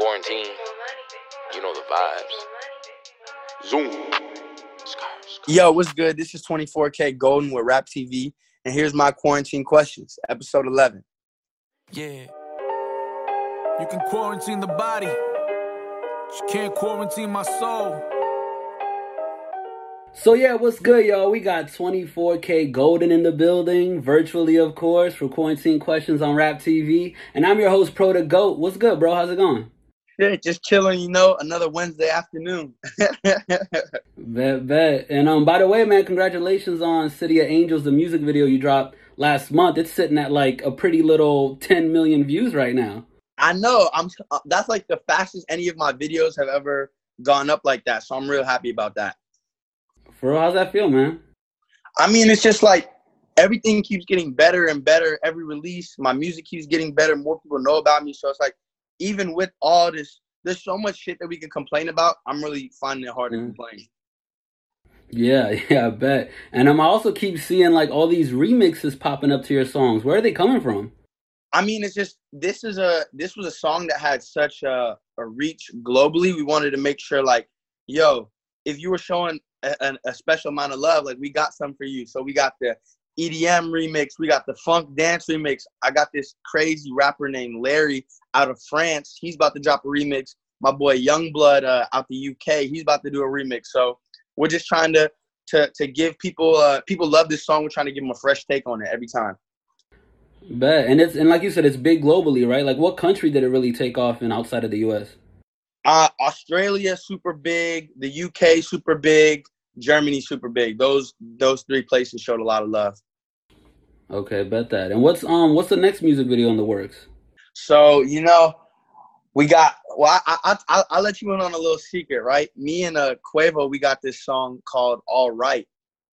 quarantine, you know the vibes. Zoom. Yo, what's good? This is 24kGoldn with Rap TV, and here's my quarantine questions, episode 11. Yeah. You can quarantine the body, but you can't quarantine my soul. So yeah, what's good, y'all? We got 24kGoldn in the building, virtually, of course, for quarantine questions on Rap TV. And I'm your host, Pro the Goat. What's good, bro? How's it going? Shit, just chilling, you know, another Wednesday afternoon. Bet, bet. And um, by the way, man, congratulations on City of Angels, the music video you dropped last month. It's sitting at like a pretty little 10 million views right now. I know. I'm. uh, That's like the fastest any of my videos have ever gone up like that. So I'm real happy about that. For real, how's that feel, man? I mean, it's just like everything keeps getting better and better. Every release, my music keeps getting better. More people know about me. So it's like, even with all this, there's so much shit that we can complain about. I'm really finding it hard to Mm. complain. Yeah, yeah, I bet. And I'm also keep seeing like all these remixes popping up to your songs. Where are they coming from? I mean, it's just this is a this was a song that had such a, a reach globally. We wanted to make sure, like, yo, if you were showing a, a special amount of love, like, we got some for you. So we got the EDM remix, we got the funk dance remix. I got this crazy rapper named Larry out of France. He's about to drop a remix. My boy Yungblud uh, out the UK, he's about to do a remix. So we're just trying to to to give people uh, people love this song. We're trying to give them a fresh take on it every time. Bet. And it's and like you said, it's big globally, right? Like what country did it really take off in outside of the US? Uh, Australia super big, the UK super big, Germany super big. Those those three places showed a lot of love. Okay, bet that. And what's um what's the next music video in the works? So you know, we got. Well, I I I I'll let you in on a little secret, right? Me and uh Quavo, we got this song called "All Right,"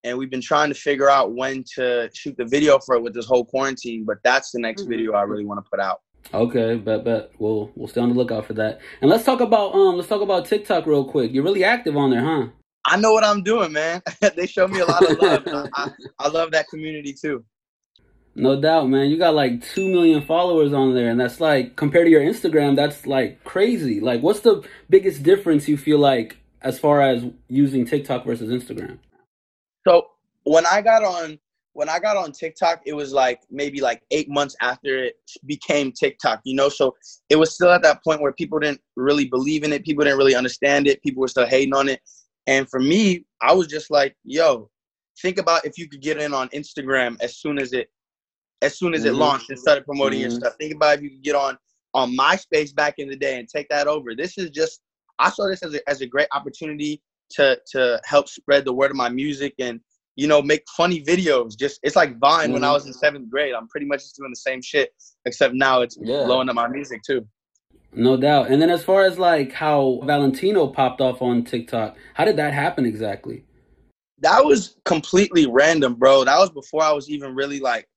and we've been trying to figure out when to shoot the video for it with this whole quarantine. But that's the next Mhm. video I really want to put out. Okay, bet bet. We'll we'll stay on the lookout for that. And let's talk about um let's talk about TikTok real quick. You're really active on there, huh? I know what I'm doing, man. they show me a lot of love. I, I, I love that community too. No doubt, man. You got like two million followers on there, and that's like compared to your Instagram, that's like crazy. Like, what's the biggest difference you feel like as far as using TikTok versus Instagram? So when I got on when I got on TikTok, it was like maybe like eight months after it became TikTok, you know. So it was still at that point where people didn't really believe in it, people didn't really understand it, people were still hating on it. And for me, I was just like, yo, think about if you could get in on Instagram as soon as it as soon as it Mhm. launched and started promoting your Mhm. stuff. Think about if you could get on on MySpace back in the day and take that over. This is just I saw this as a as a great opportunity to to help spread the word of my music and you know make funny videos. Just it's like Vine when I was in seventh grade. I'm pretty much just doing the same shit except now it's Yeah. blowing up my music too. No doubt. And then as far as like how Valentino popped off on TikTok, how did that happen exactly? That was completely random, bro. That was before I was even really like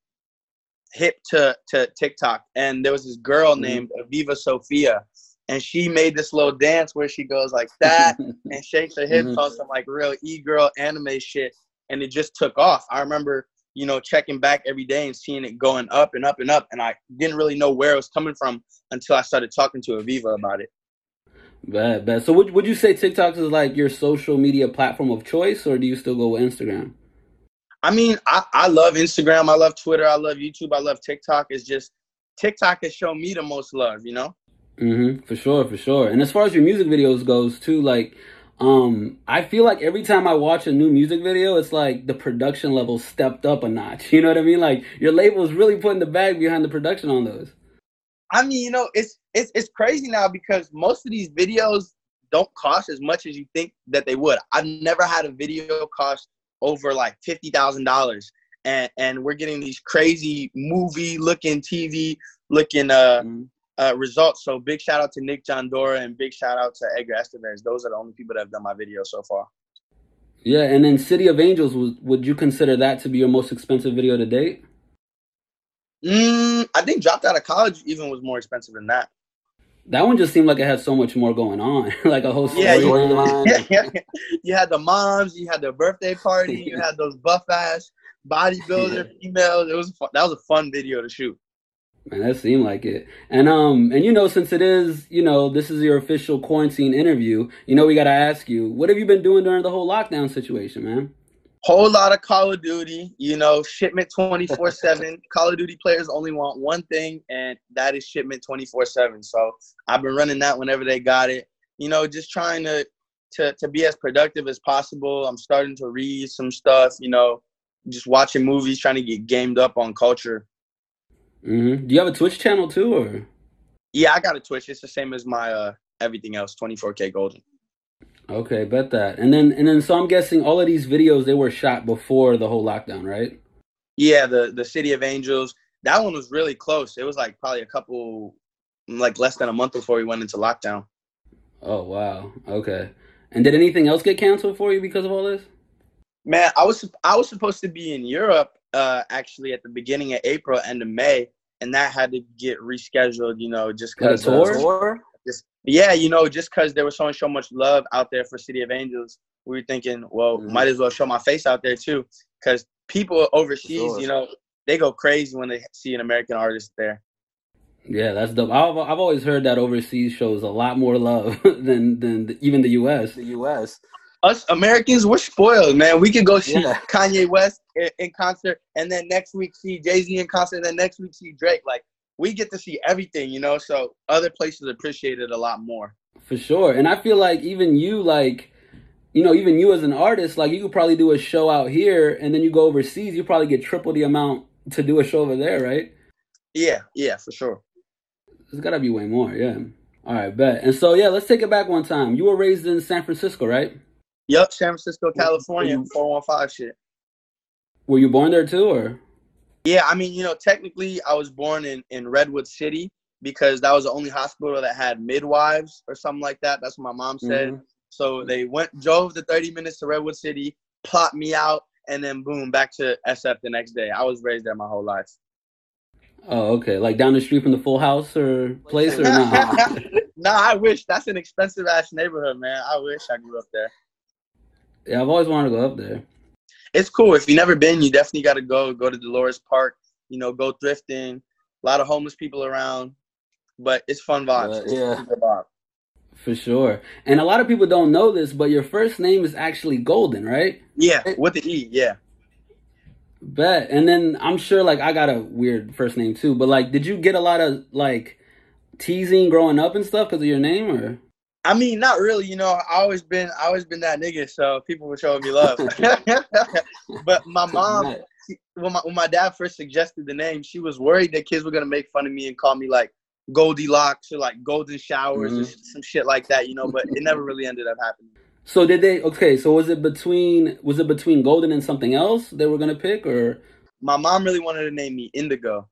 hip to to TikTok. And there was this girl Mhm. named Aviva Sophia, and she made this little dance where she goes like that and shakes her hips Mhm. on some like real e-girl anime shit and it just took off i remember you know checking back every day and seeing it going up and up and up and i didn't really know where it was coming from until i started talking to aviva about it Bad, bad. So would would you say TikTok is like your social media platform of choice, or do you still go with Instagram? I mean i, I love instagram i love twitter i love youtube i love tiktok it's just tiktok has shown me the most love you know Mm-hmm. For sure, for sure. And as far as your music videos goes too, like, um, I feel like every time I watch a new music video, it's like the production level stepped up a notch. You know what I mean? Like your label is really putting the bag behind the production on those. I mean, you know, it's it's it's crazy now because most of these videos don't cost as much as you think that they would. I've never had a video cost over like fifty thousand dollars, and and we're getting these crazy movie looking TV looking uh, uh results. So big shout out to Nick John Dora and big shout out to Edgar Estevez. Those are the only people that have done my video so far. Yeah, and then City of Angels, would would you consider that to be your most expensive video to date? Mm, I think dropped out of college even was more expensive than that. That one just seemed like it had so much more going on, like a whole Yeah, storyline. yeah, yeah. You had the moms, you had the birthday party, you had those buff ass bodybuilder females. It was fun. that was a fun video to shoot. Man, that seemed like it. And um, and you know, since it is, you know, this is your official quarantine interview, you know, we gotta ask you, what have you been doing during the whole lockdown situation, man? Whole lot of Call of Duty, you know, shipment 24 7. Call of Duty players only want one thing, and that is shipment 24 7. So I've been running that whenever they got it. You know, just trying to, to, to be as productive as possible. I'm starting to read some stuff, you know, just watching movies, trying to get gamed up on culture. Mm-hmm. Do you have a Twitch channel too, or? Yeah, I got a Twitch. It's the same as my uh, everything else, 24kGoldn. Okay, bet that. And then and then so I'm guessing all of these videos they were shot before the whole lockdown, right? Yeah, the the City of Angels. That one was really close. It was like probably a couple, like less than a month before we went into lockdown. Oh wow. Okay. And did anything else get canceled for you because of all this? Man, I was I was supposed to be in Europe uh actually at the beginning of April, end of May, and that had to get rescheduled. You know, just because tour. Just yeah, you know, just because they were showing so much love out there for City of Angels, we were thinking, well, Mhm. might as well show my face out there too, because people overseas, Sure. you know, they go crazy when they see an American artist there. Yeah, that's dope. I've I've always heard that overseas shows a lot more love than than the, even the U.S. The U.S. Us Americans, we're spoiled, man. We could go see Yeah. Kanye West in, in concert, and then next week see Jay Z in concert, and then next week see Drake. Like we get to see everything, you know. So other places appreciate it a lot more. For sure. And I feel like even you, like, you know, even you as an artist, like, you could probably do a show out here and then you go overseas, you probably get triple the amount to do a show over there, right? Yeah, yeah, for sure. There's gotta be way more, yeah. All right, bet. And so, yeah, let's take it back one time. You were raised in San Francisco, right? Yep, San Francisco, California, four one five shit. Were you born there too, or? Yeah, I mean, you know, technically, I was born in in Redwood City because that was the only hospital that had midwives or something like that. That's what my mom said. Mhm. So they went, drove the 30 minutes to Redwood City, plopped me out, and then boom, back to SF the next day. I was raised there my whole life. Oh, okay. Like down the street from the Full House or place or not? nah, I wish. That's an expensive ass neighborhood, man. I wish I grew up there. yeah, I've always wanted to go up there. It's cool. If you never been, you definitely got to go. Go to Dolores Park. You know, go thrifting. A lot of homeless people around, but it's fun vibes. Yeah, yeah. vibe. For sure. And a lot of people don't know this, but your first name is actually Golden, right? Yeah, with the E. Yeah. Bet. And then I'm sure like I got a weird first name too, but like did you get a lot of like teasing growing up and stuff because of your name or I mean, not really. You know, I always been, I always been that nigga. So people were showing me love. but my mom, when my when my dad first suggested the name, she was worried that kids were gonna make fun of me and call me like Goldilocks or like Golden Showers or Mhm. some shit like that. You know, but it never really ended up happening. So did they okay, so was it between was it between Golden and something else they were gonna pick or My mom really wanted to name me Indigo.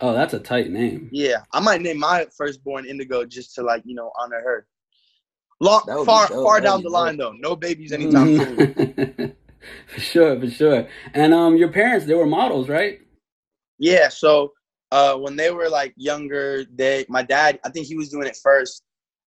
Oh, that's a tight name. Yeah, I might name my firstborn Indigo just to like you know honor her. Long, That would be far dope. far That'd down the dope. line though. No babies anytime soon. for sure, for sure. And um your parents, they were models, right? Yeah, so uh, when they were like younger, they my dad, I think he was doing it first,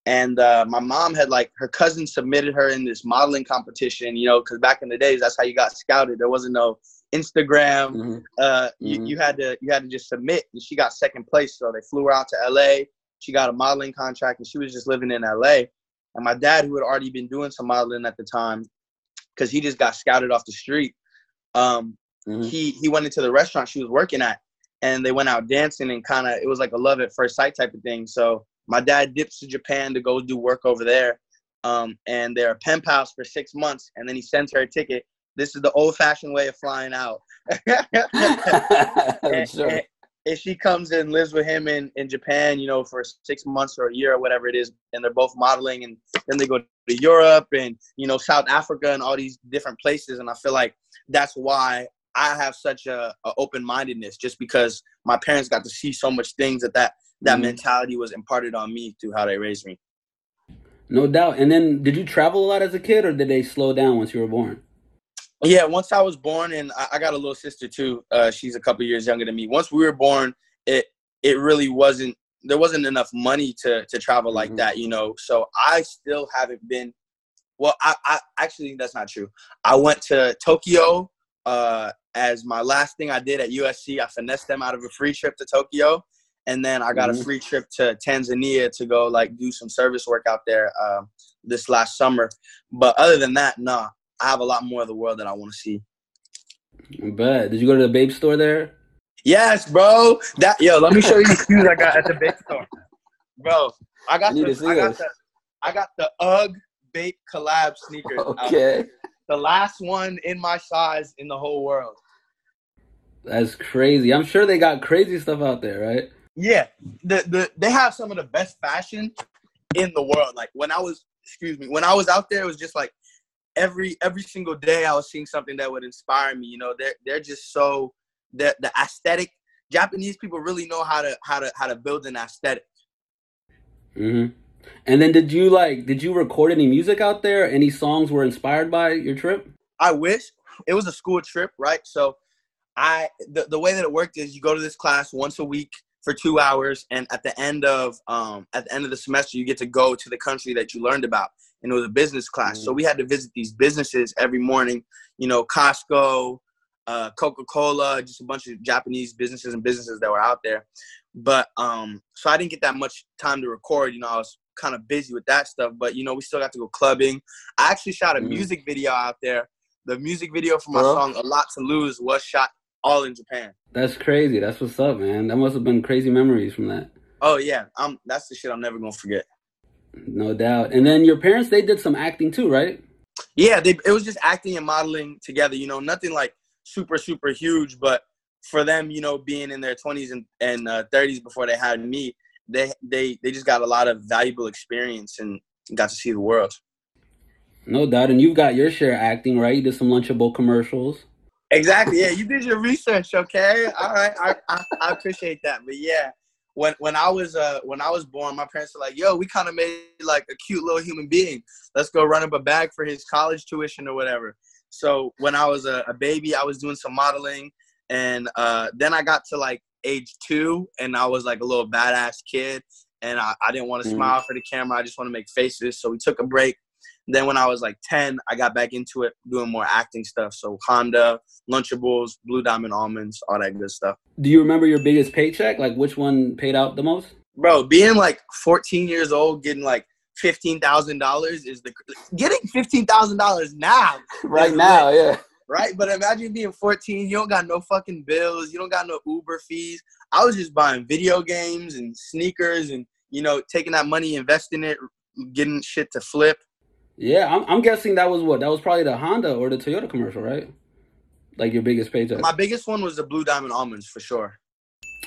and uh, my mom had like her cousin submitted her in this modeling competition. You know, because back in the days, that's how you got scouted. There wasn't no Instagram. Mhm. Uh, you, Mhm. you had to you had to just submit, and she got second place. So they flew her out to L.A. She got a modeling contract, and she was just living in L.A. And my dad, who had already been doing some modeling at the time, because he just got scouted off the street. Um, Mhm. he he went into the restaurant she was working at and they went out dancing and kind of it was like a love at first sight type of thing so my dad dips to japan to go do work over there um, and they're pen pals for six months and then he sends her a ticket this is the old fashioned way of flying out and, sure. and- and she comes and lives with him in, in Japan, you know, for six months or a year or whatever it is, and they're both modeling, and then they go to Europe and you know South Africa and all these different places, and I feel like that's why I have such a, a open mindedness, just because my parents got to see so much things that that that Mhm. mentality was imparted on me through how they raised me. No doubt. And then did you travel a lot as a kid or did they slow down once you were born? Yeah, once I was born, and I, I got a little sister too. Uh, she's a couple years younger than me. Once we were born, it it really wasn't there wasn't enough money to to travel like Mhm. that, you know. So I still haven't been. Well, I, I actually that's not true. I went to Tokyo uh, as my last thing I did at USC. I finessed them out of a free trip to Tokyo, and then I got Mhm. a free trip to Tanzania to go like do some service work out there uh, this last summer. But other than that, nah, I have a lot more of the world that I want to see. Bet. Did you go to the Bape store there? Yes, bro. That yo, let me show you the shoes I got at the big store, bro. I got I the, I got the I got the UGG Bape collab sneakers. out Okay. the last one in my size in the whole world. That's crazy. I'm sure they got crazy stuff out there, right? Yeah, the the they have some of the best fashion in the world. Like when I was, excuse me, when I was out there, it was just like every every single day I was seeing something that would inspire me. You know, they're they're just so the the aesthetic. Japanese people really know how to how to how to build an aesthetic. hmm And then did you like did you record any music out there? Any songs were inspired by your trip? I wish it was a school trip, right? So I the, the way that it worked is you go to this class once a week for two hours and at the end of um at the end of the semester you get to go to the country that you learned about and it was a business class so we had to visit these businesses every morning you know costco uh, coca-cola just a bunch of japanese businesses and businesses that were out there but um so i didn't get that much time to record you know i was kind of busy with that stuff but you know we still got to go clubbing i actually shot a Mhm. music video out there the music video for my Bro. song a lot to lose was shot all in japan That's crazy. That's what's up, man. That must have been crazy memories from that. oh yeah i'm that's the shit i'm never gonna forget No doubt. And then your parents they did some acting too, right? Yeah, they, it was just acting and modeling together. You know, nothing like super super huge, but for them, you know, being in their twenties and and uh, thirties before they had me, they they they just got a lot of valuable experience and got to see the world. No doubt. And you've got your share of acting, right? You did some Lunchable commercials. Exactly. Yeah, you did your research. Okay. All right. I, I, I appreciate that. But yeah, when when I was uh when I was born, my parents were like, "Yo, we kind of made like a cute little human being. Let's go run up a bag for his college tuition or whatever." So when I was a, a baby, I was doing some modeling, and uh, then I got to like age two, and I was like a little badass kid, and I, I didn't want to Mhm. smile for the camera. I just want to make faces. So we took a break. Then when I was like 10, I got back into it, doing more acting stuff. So Honda, Lunchables, Blue Diamond Almonds, all that good stuff. Do you remember your biggest paycheck? Like which one paid out the most? Bro, being like 14 years old, getting like $15,000 is the getting $15,000 now, Right now, yeah. right? But imagine being 14, you don't got no fucking bills, you don't got no Uber fees. I was just buying video games and sneakers and, you know, taking that money, investing it, getting shit to flip. Yeah, I'm, I'm guessing that was what? That was probably the Honda or the Toyota commercial, right? Like your biggest paycheck. My biggest one was the Blue Diamond Almonds for sure.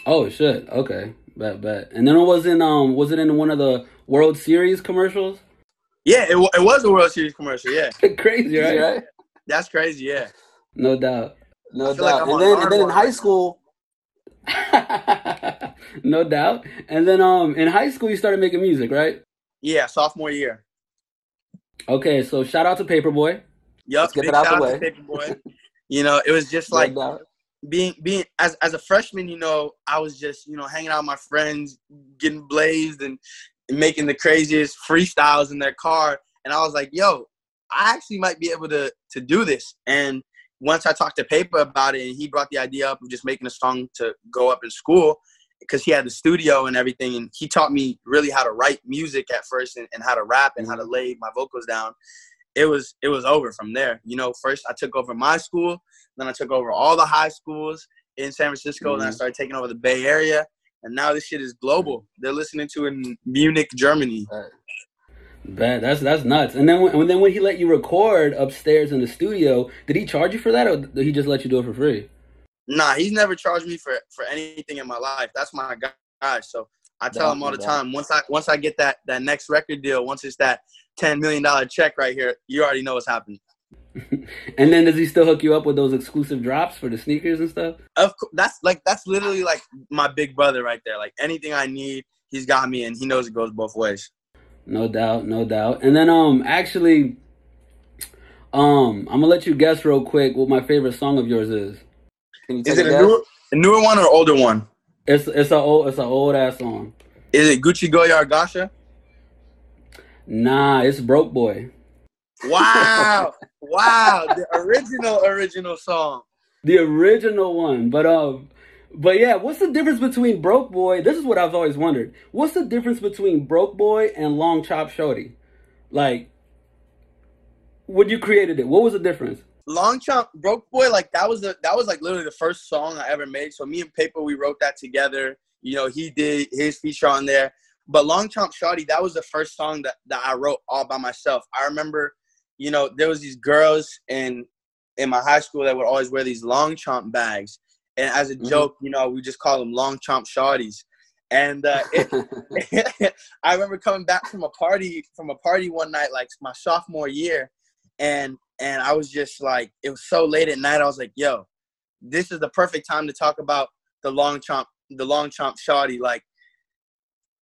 Oh shit. Okay. Bet bet. And then it was in um was it in one of the World Series commercials? Yeah, it, wa- it was a World Series commercial. Yeah, Crazy, right? that's crazy. Yeah, No doubt. No I feel like doubt. And then and then in high right school, no doubt. And then um in high school you started making music, right? yeah, sophomore year. Okay, so shout out to Paperboy. Yup, Let's get big that out shout the out to way. Paperboy. you know, it was just like being being as as a freshman. You know, I was just you know hanging out with my friends, getting blazed and making the craziest freestyles in their car. And I was like, yo, I actually might be able to to do this. And once I talked to Paper about it, and he brought the idea up of just making a song to go up in school because he had the studio and everything, and he taught me really how to write music at first and, and how to rap and how to lay my vocals down. It was it was over from there. You know, first I took over my school, then I took over all the high schools in San Francisco, and I mm-hmm. started taking over the Bay Area. And now this shit is global. They're listening to it in Munich, Germany. Bet that's that's nuts. And then when, and then when he let you record upstairs in the studio, did he charge you for that, or did he just let you do it for free? Nah, he's never charged me for for anything in my life. That's my guy. So I tell him all the time. Once I once I get that that next record deal, once it's that ten million dollar check right here, you already know what's happening. And then does he still hook you up with those exclusive drops for the sneakers and stuff? Of course, that's like that's literally like my big brother right there. Like anything I need, he's got me, and he knows it goes both ways. No doubt, no doubt. And then um actually um I'm gonna let you guess real quick what my favorite song of yours is. Can you take Is it a a newer, a newer one or older one? It's it's a old it's a old ass song. Is it Gucci Goyard Gasha? Nah, it's Broke Boy. Wow, wow, the original original song. the original one. But um, but yeah, what's the difference between Broke Boy? This is what I've always wondered. What's the difference between Broke Boy and Long Chop Shorty? Like, when you created it, what was the difference? Long Chop Broke Boy, like that was the that was like literally the first song I ever made. So me and Paper, we wrote that together. You know, he did his feature on there. But Long Chop Shorty, that was the first song that, that I wrote all by myself. I remember, you know, there was these girls in in my high school that would always wear these long chomp bags. And as a Mhm. joke, you know, we just call them long chomp shorties. And uh, it, I remember coming back from a party from a party one night, like my sophomore year, and and I was just like, it was so late at night. I was like, yo, this is the perfect time to talk about the long chomp, the long chomp shawty. Like,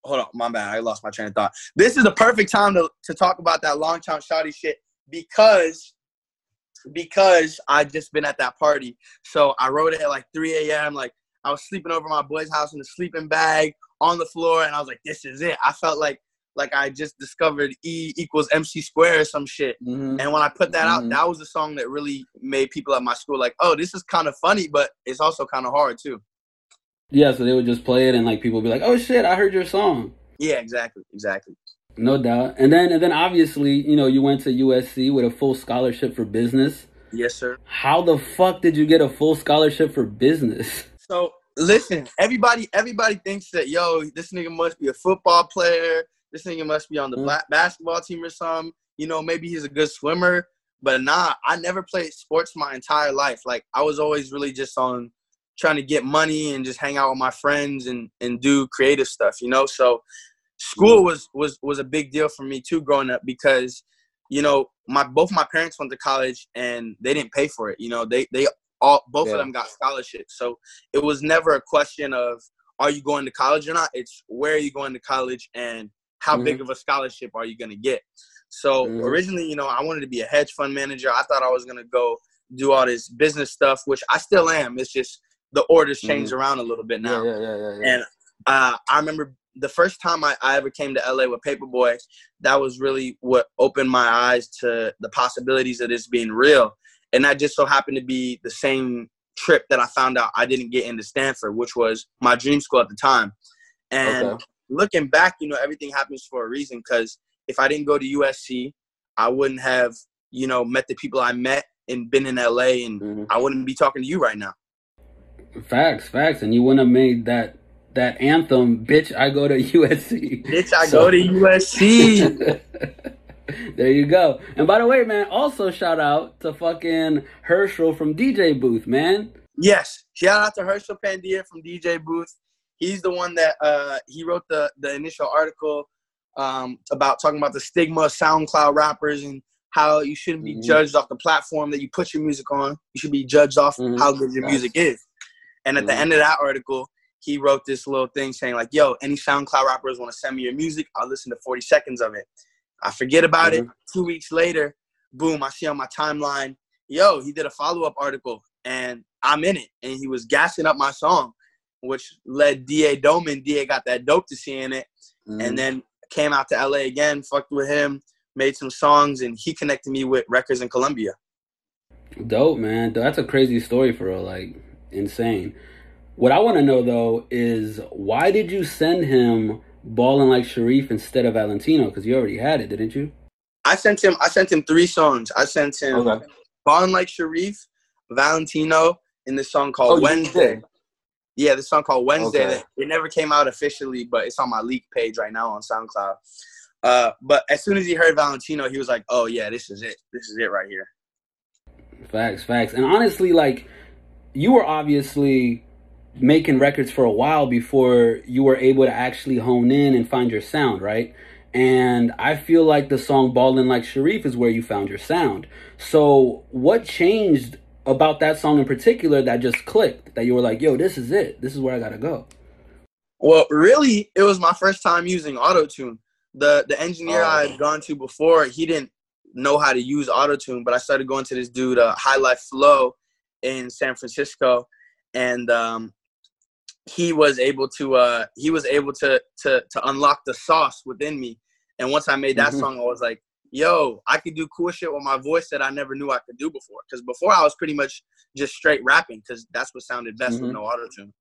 hold on, my bad, I lost my train of thought. This is the perfect time to to talk about that long chomp shawty shit because because I just been at that party. So I wrote it at like 3 a.m. Like I was sleeping over my boy's house in a sleeping bag on the floor, and I was like, "This is it." I felt like like I just discovered E equals MC square or some shit. Mhm. And when I put that Mhm. out, that was the song that really made people at my school like, "Oh, this is kind of funny, but it's also kind of hard too." Yeah, so they would just play it and like people would be like, "Oh shit, I heard your song." Yeah, exactly, exactly. No doubt. And then and then obviously, you know, you went to USC with a full scholarship for business. Yes, sir. How the fuck did you get a full scholarship for business? So listen, everybody, everybody thinks that yo, this nigga must be a football player. This nigga must be on the mm. black basketball team or something. You know, maybe he's a good swimmer. But nah, I never played sports my entire life. Like I was always really just on trying to get money and just hang out with my friends and and do creative stuff. You know, so school mm. was was was a big deal for me too growing up because you know my both my parents went to college and they didn't pay for it. You know, they they all both Yeah. of them got scholarships. So it was never a question of are you going to college or not. It's where are you going to college and how big of a scholarship are you going to get. So Mhm. originally, you know, I wanted to be a hedge fund manager. I thought I was going to go do all this business stuff, which I still am. It's just the orders changed around a little bit now. Yeah, yeah, yeah, yeah. yeah. And uh, I remember the first time I, I ever came to LA with Paperboy, that was really what opened my eyes to the possibilities of this being real. And that just so happened to be the same trip that I found out I didn't get into Stanford, which was my dream school at the time. And Okay. Looking back, you know, everything happens for a reason. Because if I didn't go to USC, I wouldn't have, you know, met the people I met and been in LA, and Mhm. I wouldn't be talking to you right now. Facts, facts, and you wouldn't have made that that anthem, "Bitch, I go to USC." Bitch, I So- go to USC. there you go. And by the way, man, also shout out to fucking Hershal from DJ Booth, man. Yes, shout out to Hershal Pandya from DJ Booth. He's the one that uh, he wrote the the initial article um, about talking about the stigma of SoundCloud rappers and how you shouldn't be Mhm. judged off the platform that you put your music on. You should be judged off Mhm. how good your music is. And at the Mhm. end of that article, he wrote this little thing saying like, "Yo, any SoundCloud rappers want to send me your music? I'll listen to 40 seconds of it." I forget about it. Two weeks later, boom, I see on my timeline, yo, he did a follow up article and I'm in it. And he was gassing up my song, which led DA Doman. DA got that dope to see in it. Mm-hmm. And then came out to LA again, fucked with him, made some songs, and he connected me with records in Columbia. Dope, man. That's a crazy story for real. Like, insane. What I want to know, though, is why did you send him balling Like Sharif instead of Valentino? Because you already had it, didn't you? I sent him I sent him three songs. I sent him Okay. Ballin' Like Sharif, Valentino, and this song called Oh, Wednesday. Yeah, this song called Wednesday. Okay. It never came out officially, but it's on my leak page right now on SoundCloud. Uh, but as soon as he heard Valentino, he was like, "Oh yeah, this is it. This is it right here." Facts, facts. And honestly, like, you were obviously making records for a while before you were able to actually hone in and find your sound, right? And I feel like the song Ballin' Like Sharif is where you found your sound. So, what changed about that song in particular that just clicked? That you were like, yo, this is it. This is where I gotta go. Well, really, it was my first time using autotune. The the engineer Oh. I had gone to before, he didn't know how to use autotune, but I started going to this dude, uh, High Life Flow, in San Francisco, and um, he was able to uh, he was able to to to unlock the sauce within me. And once I made that Mhm. song, I was like, yo, I could do cool shit with my voice that I never knew I could do before. Because before I was pretty much just straight rapping, because that's what sounded best Mhm. with no auto tune.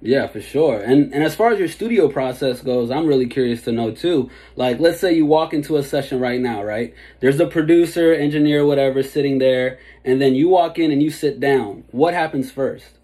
Yeah, for sure. And and as far as your studio process goes, I'm really curious to know too. Like, let's say you walk into a session right now, right? There's a producer, engineer, whatever, sitting there, and then you walk in and you sit down. What happens first?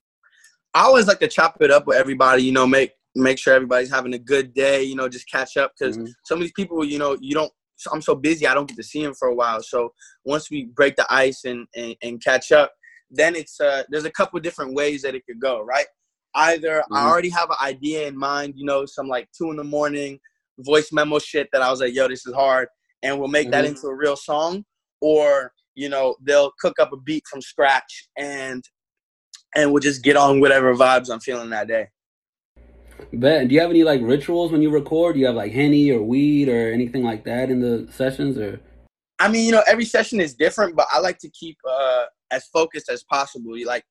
I always like to chop it up with everybody, you know, make make sure everybody's having a good day, you know, just catch up because Mhm. some of these people, you know, you don't. I'm so busy, I don't get to see him for a while. So once we break the ice and and, and catch up, then it's uh, there's a couple different ways that it could go, right? Either I Mhm. already have an idea in mind, you know, some like two in the morning voice memo shit that I was like, yo, this is hard, and we'll make that Mhm. into a real song, or you know, they'll cook up a beat from scratch and and we'll just get on whatever vibes I'm feeling that day. Bet. Do you have any like rituals when you record? Do you have like henny or weed or anything like that in the sessions or? I mean, you know, every session is different, but I like to keep uh, as focused as possible. Like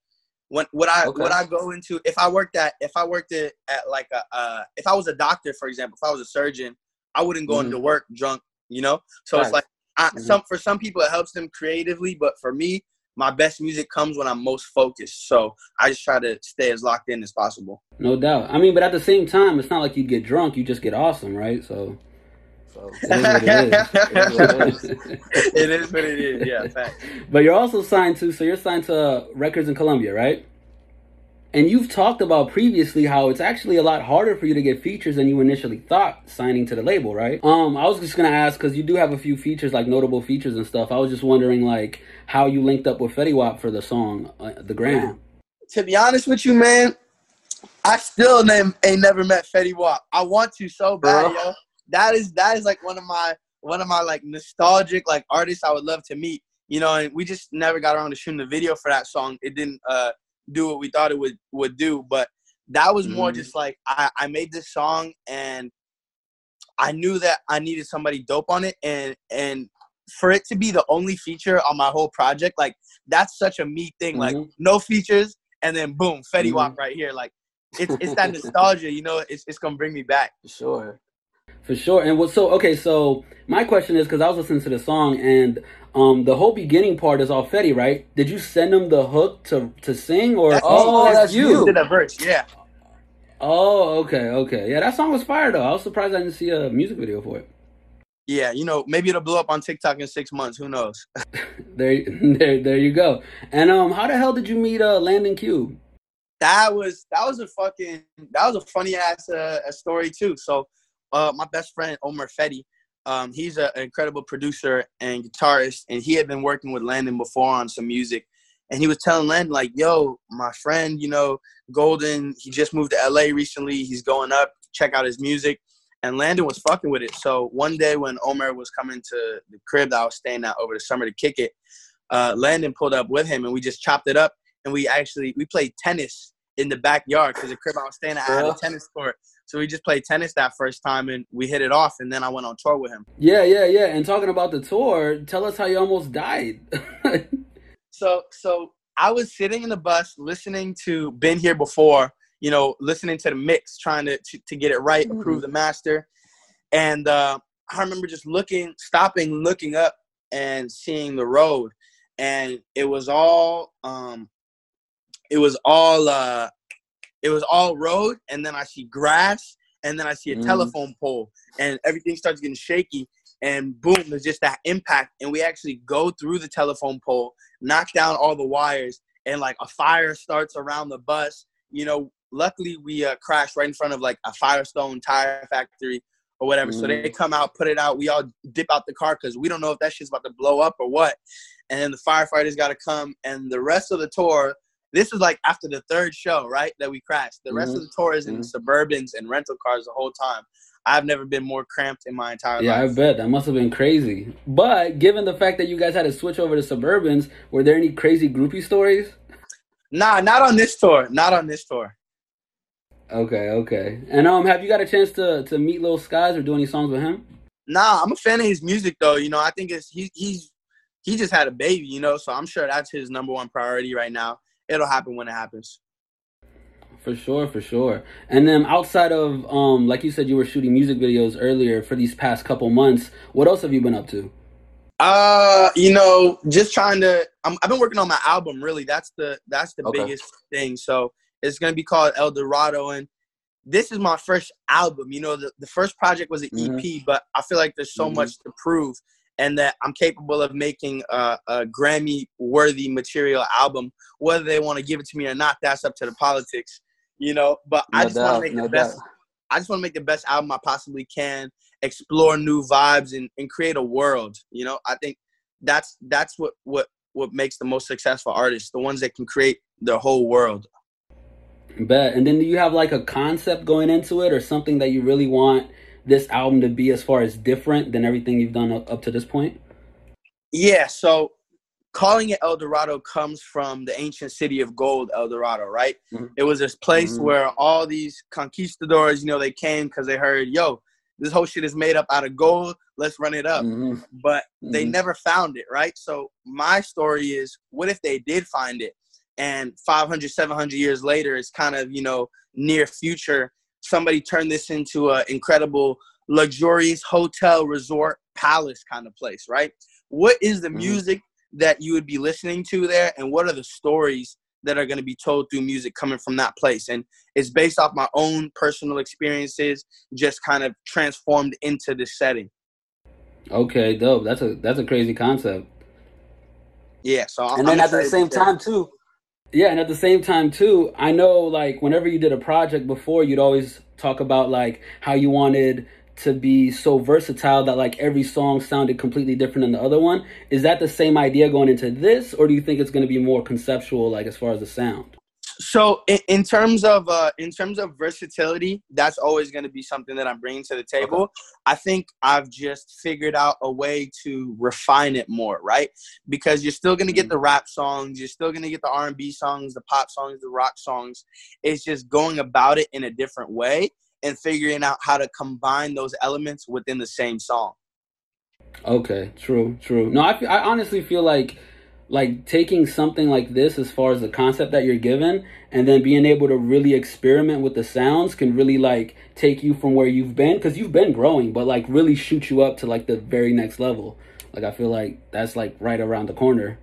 when what I Okay. what I go into if I worked at if I worked at, at like a uh, if I was a doctor, for example, if I was a surgeon, I wouldn't go Mhm. into work drunk. You know, so it's like I, Mhm. some for some people it helps them creatively, but for me, my best music comes when I'm most focused. So I just try to stay as locked in as possible. No doubt. I mean, but at the same time, it's not like you get drunk. You just get awesome, right? So. So it is what it is. It is what it is. it is what it is. Yeah, fact. But you're also signed to, so you're signed to uh, Records in Columbia, right? And you've talked about previously how it's actually a lot harder for you to get features than you initially thought signing to the label, right? Um, I was just gonna ask because you do have a few features, like notable features and stuff. I was just wondering, like, how you linked up with Fetty Wap for the song, uh, "The Gram." to be honest with you, man, I still name, ain't never met Fetty Wap. I want to so bad, Bro. yo. That is that is like one of my one of my like nostalgic like artists I would love to meet. You know, and we just never got around to shooting the video for that song. It didn't uh do what we thought it would would do, but that was more Mhm. just like I, I made this song and I knew that I needed somebody dope on it and and for it to be the only feature on my whole project, like that's such a me thing. Like Mhm. no features and then boom, Fetty Mhm. Wap right here. Like it's it's that nostalgia, you know. It's it's gonna bring me back. For sure. For sure. And what so okay, so my question is because I was listening to the song and um the whole beginning part is all Fetty, right? Did you send him the hook to to sing or That's oh me. that's you? Did a verse, yeah. Oh, okay, okay. Yeah, that song was fire though. I was surprised I didn't see a music video for it. Yeah, you know, maybe it'll blow up on TikTok in six months. Who knows? There there there you go. And um how the hell did you meet uh Landon Cube? That was that was a fucking that was a funny ass uh, a story too. So, uh, my best friend Omer Fedi, um, he's a- an incredible producer and guitarist, and he had been working with Landon before on some music. And he was telling Landon like, "Yo, my friend, you know, Golden, he just moved to LA recently. He's going up. Check out his music." And Landon was fucking with it. So one day when Omer was coming to the crib that I was staying at over the summer to kick it, uh, Landon pulled up with him, and we just chopped it up. And we actually we played tennis in the backyard because the crib I was staying at had a tennis court. So we just played tennis that first time, and we hit it off. And then I went on tour with him. Yeah, yeah, yeah. And talking about the tour, tell us how you almost died. So so I was sitting in the bus listening to "Been Here Before," you know, listening to the mix, trying to to, to get it right, Mhm. approve the master. And uh, I remember just looking, stopping, looking up, and seeing the road, and it was all um, it was all uh, it was all road, and then I see grass, and then I see a Mhm. telephone pole, and everything starts getting shaky, and boom, there's just that impact, and we actually go through the telephone pole, knock down all the wires, and like a fire starts around the bus. You know, luckily we uh, crashed right in front of like a Firestone tire factory or whatever. So they Mm. come out, put it out. We all dip out the car because we don't know if that shit's about to blow up or what. And then the firefighters got to come, and the rest of the tour. This is like after the third show, right? That we crashed. The rest of the tour is in Mhm. Suburbans and rental cars the whole time. I've never been more cramped in my entire life. yeah, I bet that must have been crazy. But given the fact that you guys had to switch over to Suburbans, were there any crazy groupie stories? Nah, not on this tour. Not on this tour. Okay, okay. And um, have you got a chance to to meet Lil Skies or do any songs with him? Nah, I'm a fan of his music though. You know, I think it's he he's he just had a baby, you know, so I'm sure that's his number one priority right now. It'll happen when it happens. For sure, for sure. And then outside of um like you said you were shooting music videos earlier for these past couple months, what else have you been up to? Uh, you know, just trying to. i have been working on my album. Really, that's the that's the okay. biggest thing. So it's gonna be called El Dorado, and this is my first album. You know, the, the first project was an mm-hmm. EP, but I feel like there's so mm-hmm. much to prove, and that I'm capable of making a, a Grammy worthy material album. Whether they want to give it to me or not, that's up to the politics. You know, but no I just want to make no the best. I just want to make the best album I possibly can, explore new vibes, and, and create a world. You know, I think that's that's what what what makes the most successful artists, the ones that can create the whole world. Bet. And then do you have like a concept going into it or something that you really want this album to be as far as different than everything you've done up, to this point? Yeah, so calling it El Dorado comes from the ancient city of gold, El Dorado, right? Mm-hmm. It was this place mm-hmm. where all these conquistadors, you know, they came because they heard, yo, this whole shit is made up out of gold. Let's run it up. Mm-hmm. But they mm-hmm. never found it, right? So my story is, what if they did find it? And 500 700 years later it's kind of you know near future somebody turned this into an incredible luxurious hotel resort palace kind of place right? What is the mm-hmm. music that you would be listening to there and what are the stories that are going to be told through music coming from that place? And it's based off my own personal experiences just kind of transformed into this setting. Okay dope. That's a that's a crazy concept. Yeah so and I'm then at the same time too yeah, and at the same time too, I know like whenever you did a project before, you'd always talk about like how you wanted to be so versatile that like every song sounded completely different than the other one. Is that the same idea going into this, or do you think it's going to be more conceptual, like as far as the sound? So in, in terms of uh, in terms of versatility, that's always going to be something that I'm bringing to the table. Okay. I think I've just figured out a way to refine it more, right? Because you're still going to get mm-hmm. the rap songs, you're still going to get the R&B songs, the pop songs, the rock songs. It's just going about it in a different way and figuring out how to combine those elements within the same song. Okay, true, true. No, I, I honestly feel like like taking something like this as far as the concept that you're given and then being able to really experiment with the sounds can really like take you from where you've been because you've been growing but like really shoot you up to like the very next level like i feel like that's like right around the corner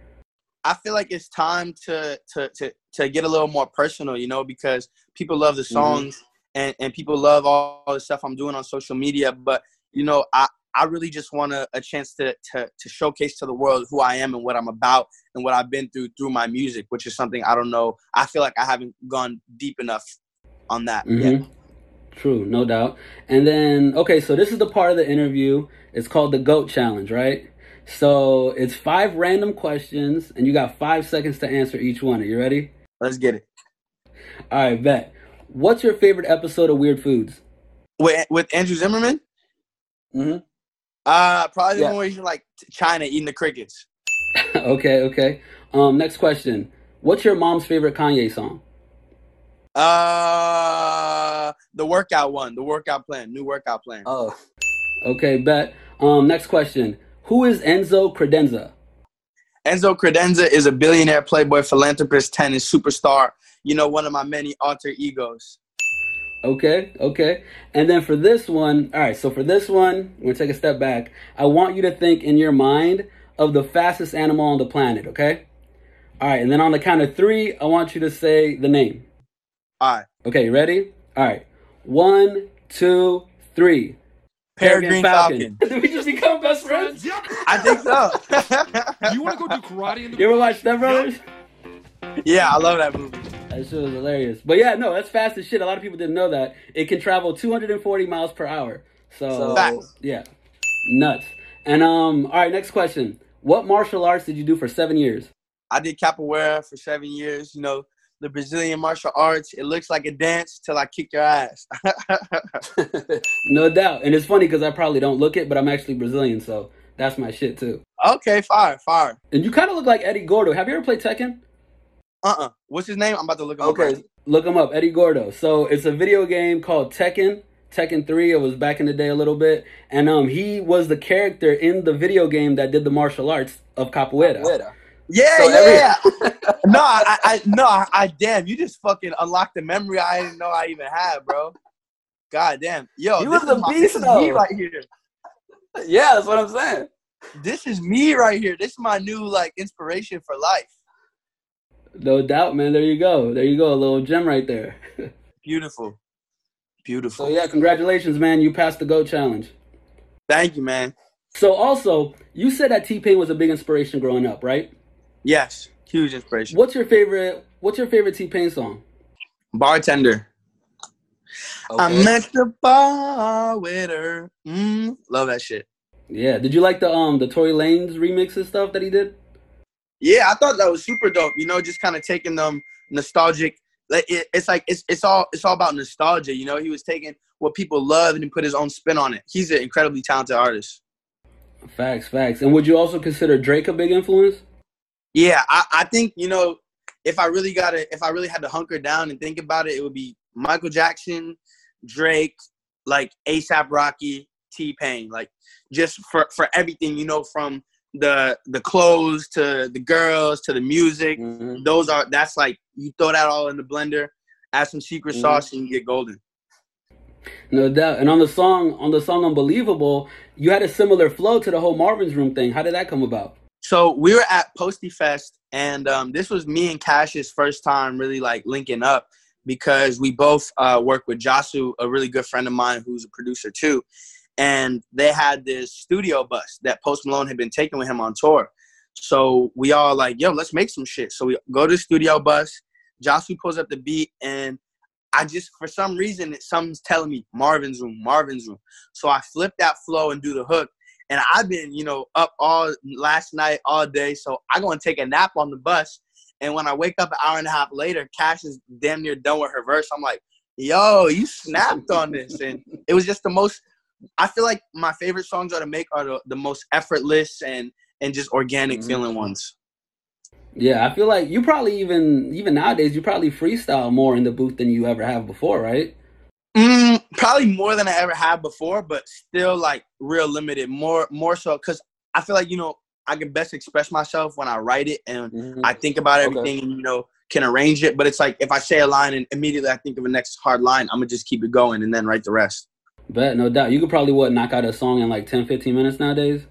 i feel like it's time to to to, to get a little more personal you know because people love the mm-hmm. songs mm-hmm. and and people love all, all the stuff i'm doing on social media but you know i I really just want a, a chance to, to to showcase to the world who I am and what I'm about and what I've been through through my music, which is something I don't know. I feel like I haven't gone deep enough on that mm-hmm. yet. True, no doubt. And then okay, so this is the part of the interview. It's called the GOAT challenge, right? So it's five random questions, and you got five seconds to answer each one. Are you ready? Let's get it. All right, bet. What's your favorite episode of Weird Foods? With with Andrew Zimmern? Mm-hmm. Uh, probably the yeah. one where like China eating the crickets. okay, okay. Um, next question. What's your mom's favorite Kanye song? Uh, the workout one, the workout plan, new workout plan. Oh, okay, bet. Um, next question. Who is Enzo Credenza? Enzo Credenza is a billionaire, playboy, philanthropist, tennis superstar. You know, one of my many alter egos. Okay, okay. And then for this one, all right, so for this one, we're gonna take a step back. I want you to think in your mind of the fastest animal on the planet, okay? All right, and then on the count of three, I want you to say the name. All right. Okay, you ready? All right. One, two, three. Peregrine, Falcon. Falcon. Did we just become best friends? I think so. you want to go do karate in the You ever watch Step Brothers? Yeah, I love that movie. That shit was hilarious. But yeah, no, that's fast as shit. A lot of people didn't know that. It can travel 240 miles per hour. So, so yeah, nuts. And um, all right, next question. What martial arts did you do for seven years? I did capoeira for seven years. You know, the Brazilian martial arts. It looks like a dance till I kick your ass. no doubt. And it's funny because I probably don't look it, but I'm actually Brazilian, so that's my shit too. Okay, fire, fire. And you kind of look like Eddie Gordo. Have you ever played Tekken? Uh-uh. What's his name? I'm about to look him okay. up. Okay, look him up. Eddie Gordo. So it's a video game called Tekken. Tekken 3. It was back in the day a little bit. And um he was the character in the video game that did the martial arts of capoeira. capoeira. Yeah, So yeah. every- no, I, I no, I, I damn, you just fucking unlocked the memory I didn't know I even had, bro. God damn, yo, You this was a is my- beast, me though. right here. yeah, that's what I'm saying. This is me right here. This is my new like inspiration for life. No doubt, man. There you go. There you go. A little gem right there. Beautiful, beautiful. So yeah, congratulations, man. You passed the GO challenge. Thank you, man. So also, you said that T Pain was a big inspiration growing up, right? Yes, huge inspiration. What's your favorite? What's your favorite T Pain song? Bartender. I met the bar with her. Mm, love that shit. Yeah. Did you like the um the Tory Lanez remix and stuff that he did? Yeah, I thought that was super dope. You know, just kind of taking them nostalgic. Like it, it's like it's it's all it's all about nostalgia. You know, he was taking what people love and put his own spin on it. He's an incredibly talented artist. Facts, facts. And would you also consider Drake a big influence? Yeah, I, I think you know if I really got to if I really had to hunker down and think about it, it would be Michael Jackson, Drake, like ASAP Rocky, T Pain, like just for for everything. You know, from the the clothes to the girls to the music. Mhm. Those are that's like you throw that all in the blender, add some secret Mhm. sauce, and you get golden. No doubt. And on the song, on the song "Unbelievable," you had a similar flow to the whole Marvin's Room thing. How did that come about? So we were at Posty Fest, and um, this was me and Kaash's first time really like linking up because we both uh, work with Jasu, a really good friend of mine who's a producer too. And they had this studio bus that Post Malone had been taking with him on tour. So we all like, yo, let's make some shit. So we go to the studio bus. Jasu pulls up the beat, and I just for some reason something's telling me Marvin's room, Marvin's room. So I flip that flow and do the hook. And I've been, you know, up all last night, all day. So I go and take a nap on the bus. And when I wake up an hour and a half later, Kaash is damn near done with her verse. I'm like, yo, you snapped on this. And it was just the most, I feel like my favorite songs are to make are the, the most effortless and, and just organic Mhm. feeling ones. Yeah, I feel like you probably even even nowadays you probably freestyle more in the booth than you ever have before, right? Mm, probably more than I ever had before, but still like real limited. More more so because I feel like you know I can best express myself when I write it and Mhm. I think about Okay. everything and you know can arrange it. But it's like if I say a line and immediately I think of a next hard line, I'm gonna just keep it going and then write the rest. Bet, no doubt. You could probably what knock out a song in like 10, 15 minutes nowadays.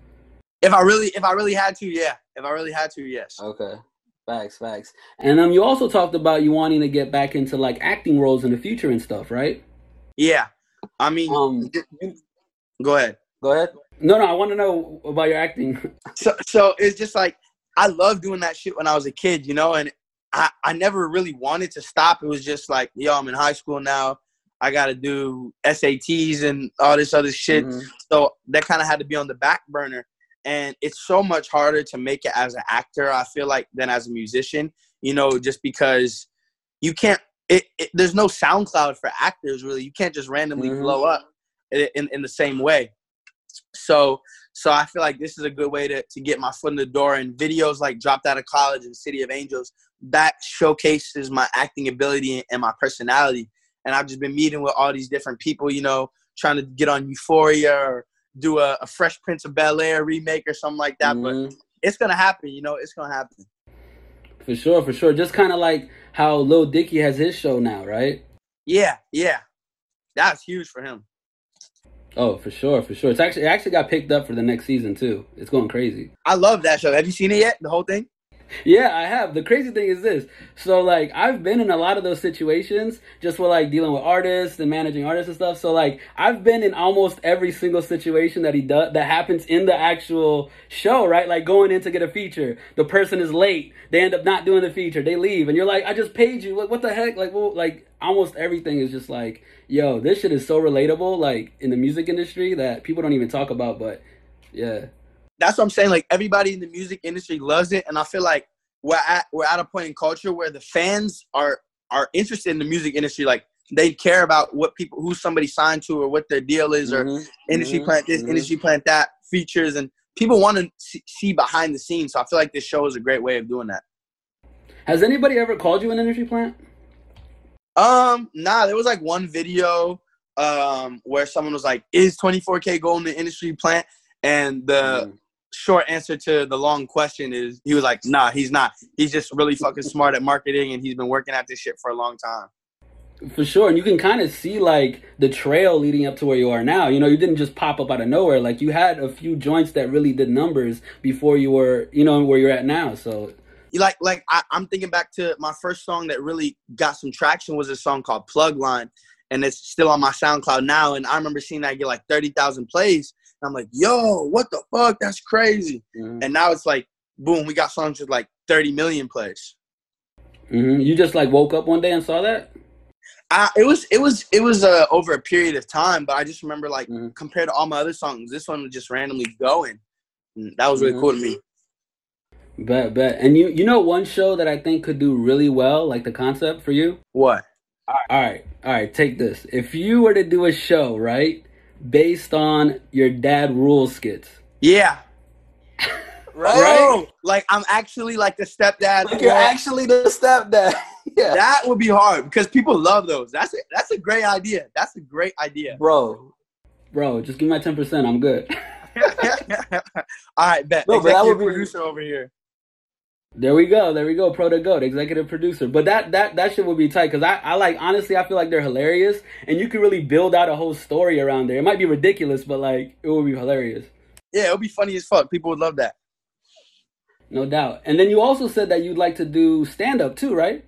If I really if I really had to, yeah. If I really had to, yes. Okay. Facts, facts. And um you also talked about you wanting to get back into like acting roles in the future and stuff, right? Yeah. I mean, Um go ahead. go ahead. No, no, I want to know about your acting. so so it's just like I love doing that shit when I was a kid, you know, and I, I never really wanted to stop. It was just like, yo, I'm in high school now. I gotta do SATs and all this other shit. Mhm. So that kind of had to be on the back burner. And it's so much harder to make it as an actor, I feel like, than as a musician, you know, just because you can't it, it there's no SoundCloud for actors really. You can't just randomly Mhm. blow up in, in in the same way. So so I feel like this is a good way to, to get my foot in the door and videos like dropped out of college and City of Angels that showcases my acting ability and my personality. And I've just been meeting with all these different people, you know, trying to get on Euphoria or do a, a Fresh Prince of Bel Air remake or something like that. But Mhm. it's gonna happen, you know, it's gonna happen. For sure, for sure. Just kind of like how Lil Dicky has his show now, right? Yeah, yeah. That's huge for him. Oh, for sure, for sure. It's actually it actually got picked up for the next season too. It's going crazy. I love that show. Have you seen it yet? The whole thing? Yeah, I have. The crazy thing is this. So like I've been in a lot of those situations just with like dealing with artists and managing artists and stuff. So like I've been in almost every single situation that he does that happens in the actual show, right? Like going in to get a feature. The person is late. They end up not doing the feature. They leave and you're like, "I just paid you. Like what the heck?" Like well, like almost everything is just like, "Yo, this shit is so relatable like in the music industry that people don't even talk about, but yeah. That's what I'm saying. Like everybody in the music industry loves it, and I feel like we're at we're at a point in culture where the fans are are interested in the music industry. Like they care about what people who somebody signed to or what their deal is or Mhm, industry mhm, plant this, mhm. industry plant that features, and people want to see, behind the scenes. So I feel like this show is a great way of doing that. Has anybody ever called you an energy plant? Um, nah, there was like one video um where someone was like, "Is 24kGoldn the industry plant?" And the Mm. Short answer to the long question is he was like, nah, he's not. He's just really fucking smart at marketing and he's been working at this shit for a long time. For sure, and you can kind of see like the trail leading up to where you are now. You know, you didn't just pop up out of nowhere. Like you had a few joints that really did numbers before you were, you know, where you're at now. So, like, like I, I'm thinking back to my first song that really got some traction was a song called Plug Line, and it's still on my SoundCloud now. And I remember seeing that get like thirty thousand plays. I'm like, yo, what the fuck? That's crazy. Mhm. And now it's like, boom, we got songs with like thirty million plays. Mhm. you just like woke up one day and saw that. I, it was it was it was uh, over a period of time, but I just remember like Mhm. compared to all my other songs, this one was just randomly going. And that was really Mhm. cool to me. Bet, bet. And you, you know, one show that I think could do really well, like the concept for you. What? All right, all right. Take this. If you were to do a show, right, based on your dad rules skits, Yeah. Right? Like I'm actually like the stepdad. like you're actually the stepdad. yeah, that would be hard because people love those. That's a, that's a great idea. That's a great idea. bro, bro. Just give me my ten percent. I'm good. All right, bet. No, but that Executive would be- producer over here. There we go. There we go. Pro to goat, executive producer. But that that that shit would be tight because I I like honestly I feel like they're hilarious and you could really build out a whole story around there. It might be ridiculous, but like it would be hilarious. Yeah, it would be funny as fuck. People would love that. No doubt. And then you also said that you'd like to do stand up too, right?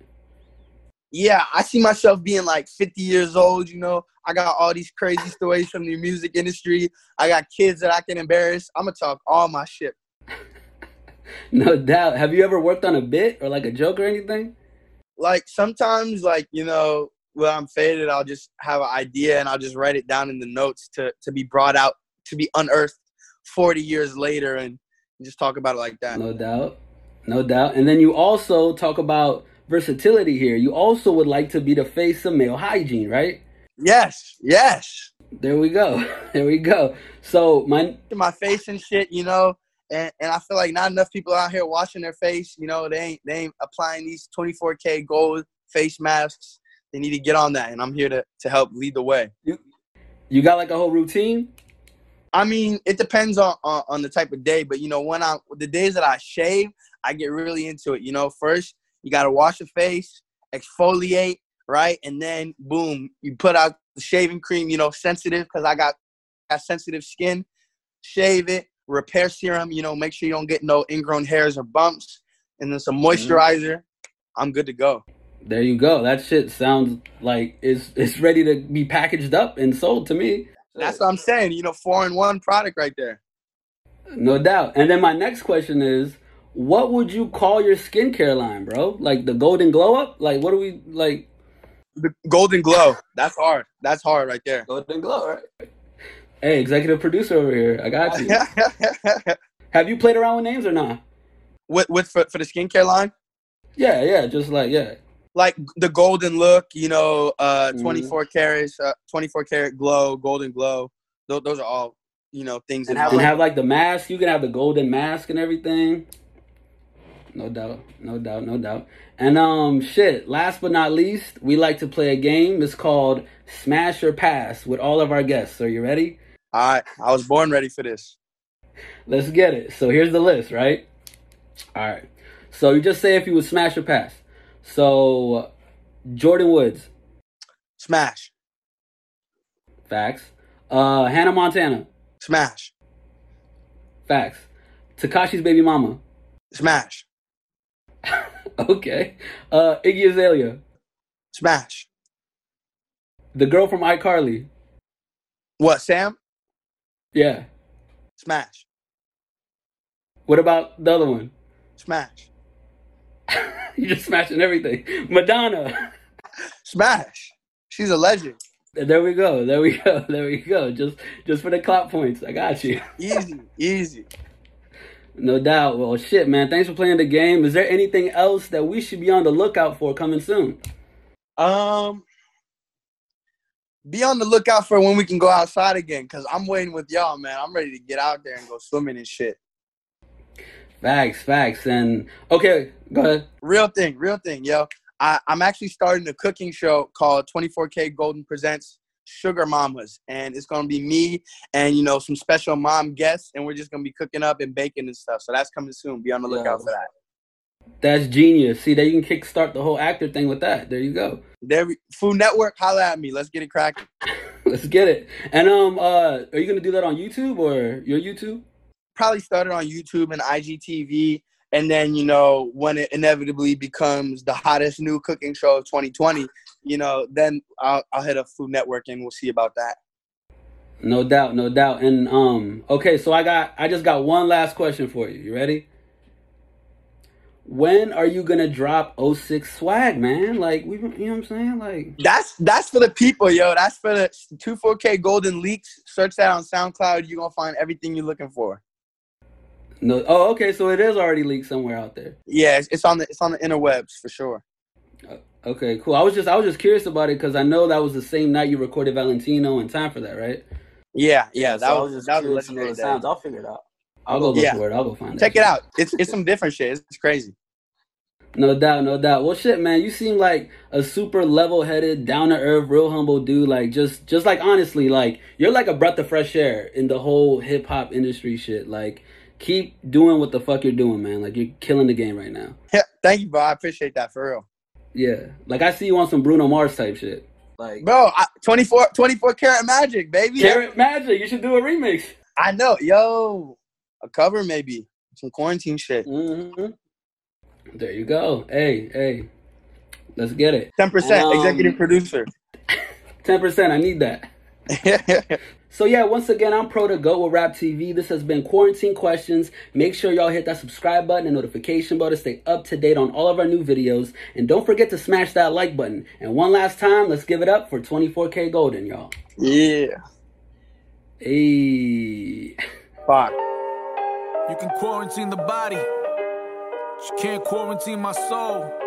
Yeah, I see myself being like 50 years old. You know, I got all these crazy stories from the music industry. I got kids that I can embarrass. I'm gonna talk all my shit. No doubt. Have you ever worked on a bit or like a joke or anything? Like sometimes, like you know, when I'm faded, I'll just have an idea and I'll just write it down in the notes to to be brought out to be unearthed 40 years later and just talk about it like that. No doubt. No doubt. And then you also talk about versatility here. You also would like to be the face of male hygiene, right? Yes, yes. There we go. There we go. So my my face and shit, you know. And, and I feel like not enough people out here washing their face. You know, they ain't they ain't applying these 24k gold face masks. They need to get on that, and I'm here to to help lead the way. you got like a whole routine? I mean, it depends on, on on the type of day, but you know, when I the days that I shave, I get really into it. You know, first you got to wash your face, exfoliate, right, and then boom, you put out the shaving cream. You know, sensitive because I got got sensitive skin. Shave it, repair serum. You know, make sure you don't get no ingrown hairs or bumps, and then some moisturizer. I'm good to go. There you go. That shit sounds like it's it's ready to be packaged up and sold to me. That's what I'm saying. You know, four in one product right there. No doubt. And then my next question is, what would you call your skincare line, bro? Like the golden glow up? Like what do we like? The golden glow. That's hard. That's hard right there. Golden glow, right? Hey, executive producer over here. I got you. Have you played around with names or not? with with for, for the skincare line. Yeah, yeah. Just like yeah. like the golden look, you know, uh, Mhm. 24 carats, uh, 24 karat glow, golden glow. Those, those are all, you know, things And have, and have like the mask. You can have the golden mask and everything. No doubt, no doubt, no doubt. And um, shit. Last but not least, we like to play a game. It's called Smash or Pass with all of our guests. Are you ready? All right, I was born ready for this. Let's get it. So here's the list, right? All right. So you just say if you would smash or pass. So Jordyn Woods, Smash, facts. Uh, Hannah Montana, smash, facts. Tekashi's baby mama, smash, okay. Uh, Iggy Azalea, smash. the girl from iCarly, What, Sam? Yeah. Smash, What about the other one? smash, You're just smashing everything. Madonna. smash. She's a legend. There we go. There we go. There we go. Just just for the clock points. I got you. Easy, easy. No doubt. Well, shit, man. Thanks for playing the game. Is there anything else that we should be on the lookout for coming soon? Um, be on the lookout for when we can go outside again, cause I'm waiting with y'all, man. I'm ready to get out there and go swimming and shit. Facts, facts. And okay, go ahead. Real thing, real thing, yo. I, I'm actually starting a cooking show called 24kGoldn Presents. Sugar Mamas, and it's gonna be me and you know some special mom guests, and we're just gonna be cooking up and baking and stuff. So that's coming soon. Be on the lookout Yo. for that. That's genius. See, there you can kickstart the whole actor thing with that. There you go. There, we, Food Network, holla at me. Let's get it cracking. Let's get it. And um, uh, are you gonna do that on YouTube or your YouTube? Probably started on YouTube and IGTV, and then you know when it inevitably becomes the hottest new cooking show of 2020, you know, then I'll, I'll hit a Food Network and we'll see about that. No doubt, no doubt. And um, okay, so I got, I just got one last question for you. You ready? When are you gonna drop 06 swag, man? Like we, you know what I'm saying? Like, That's that's for the people, yo. That's for the two four K Golden Leaks. Search that on SoundCloud. You're gonna find everything you're looking for. no. Oh, okay. So it is already leaked somewhere out there. Yeah, it's, it's on the it's on the interwebs for sure. Uh, okay, cool. I was just, I was just curious about it because I know that was the same night you recorded Valentino in time for that, right? Yeah, yeah. That so I was, just that was a curious to the sounds. I'll figure it out. I'll go look Yeah. for it. I'll go find it. Check it out. It's it's some different shit. It's, it's crazy. No doubt, no doubt. Well, shit, man, you seem like a super level-headed, down-to-earth, real humble dude. Like, just, just like honestly, like you're like a breath of fresh air in the whole hip hop industry. Shit, like keep doing what the fuck you're doing, man. Like you're killing the game right now. Yeah, thank you, bro. I appreciate that for real, Yeah, like I see you on some Bruno Mars type shit. Like, bro. I, 24, 24 karat magic, baby. Karat Magic, you should do a remix. I know, yo. A cover maybe some quarantine shit. hmm There you go. Hey, hey, let's get it. Ten percent Um, executive producer. Ten percent. I need that. So yeah, once again, I'm Pro to Go with Rap TV. This has been Quarantine Questions. Make sure y'all hit that subscribe button and notification bell to stay up to date on all of our new videos. And don't forget to smash that like button. And one last time, let's give it up for 24kGoldn, y'all. yeah. Hey. Fuck. You can quarantine the body, but you can't quarantine my soul.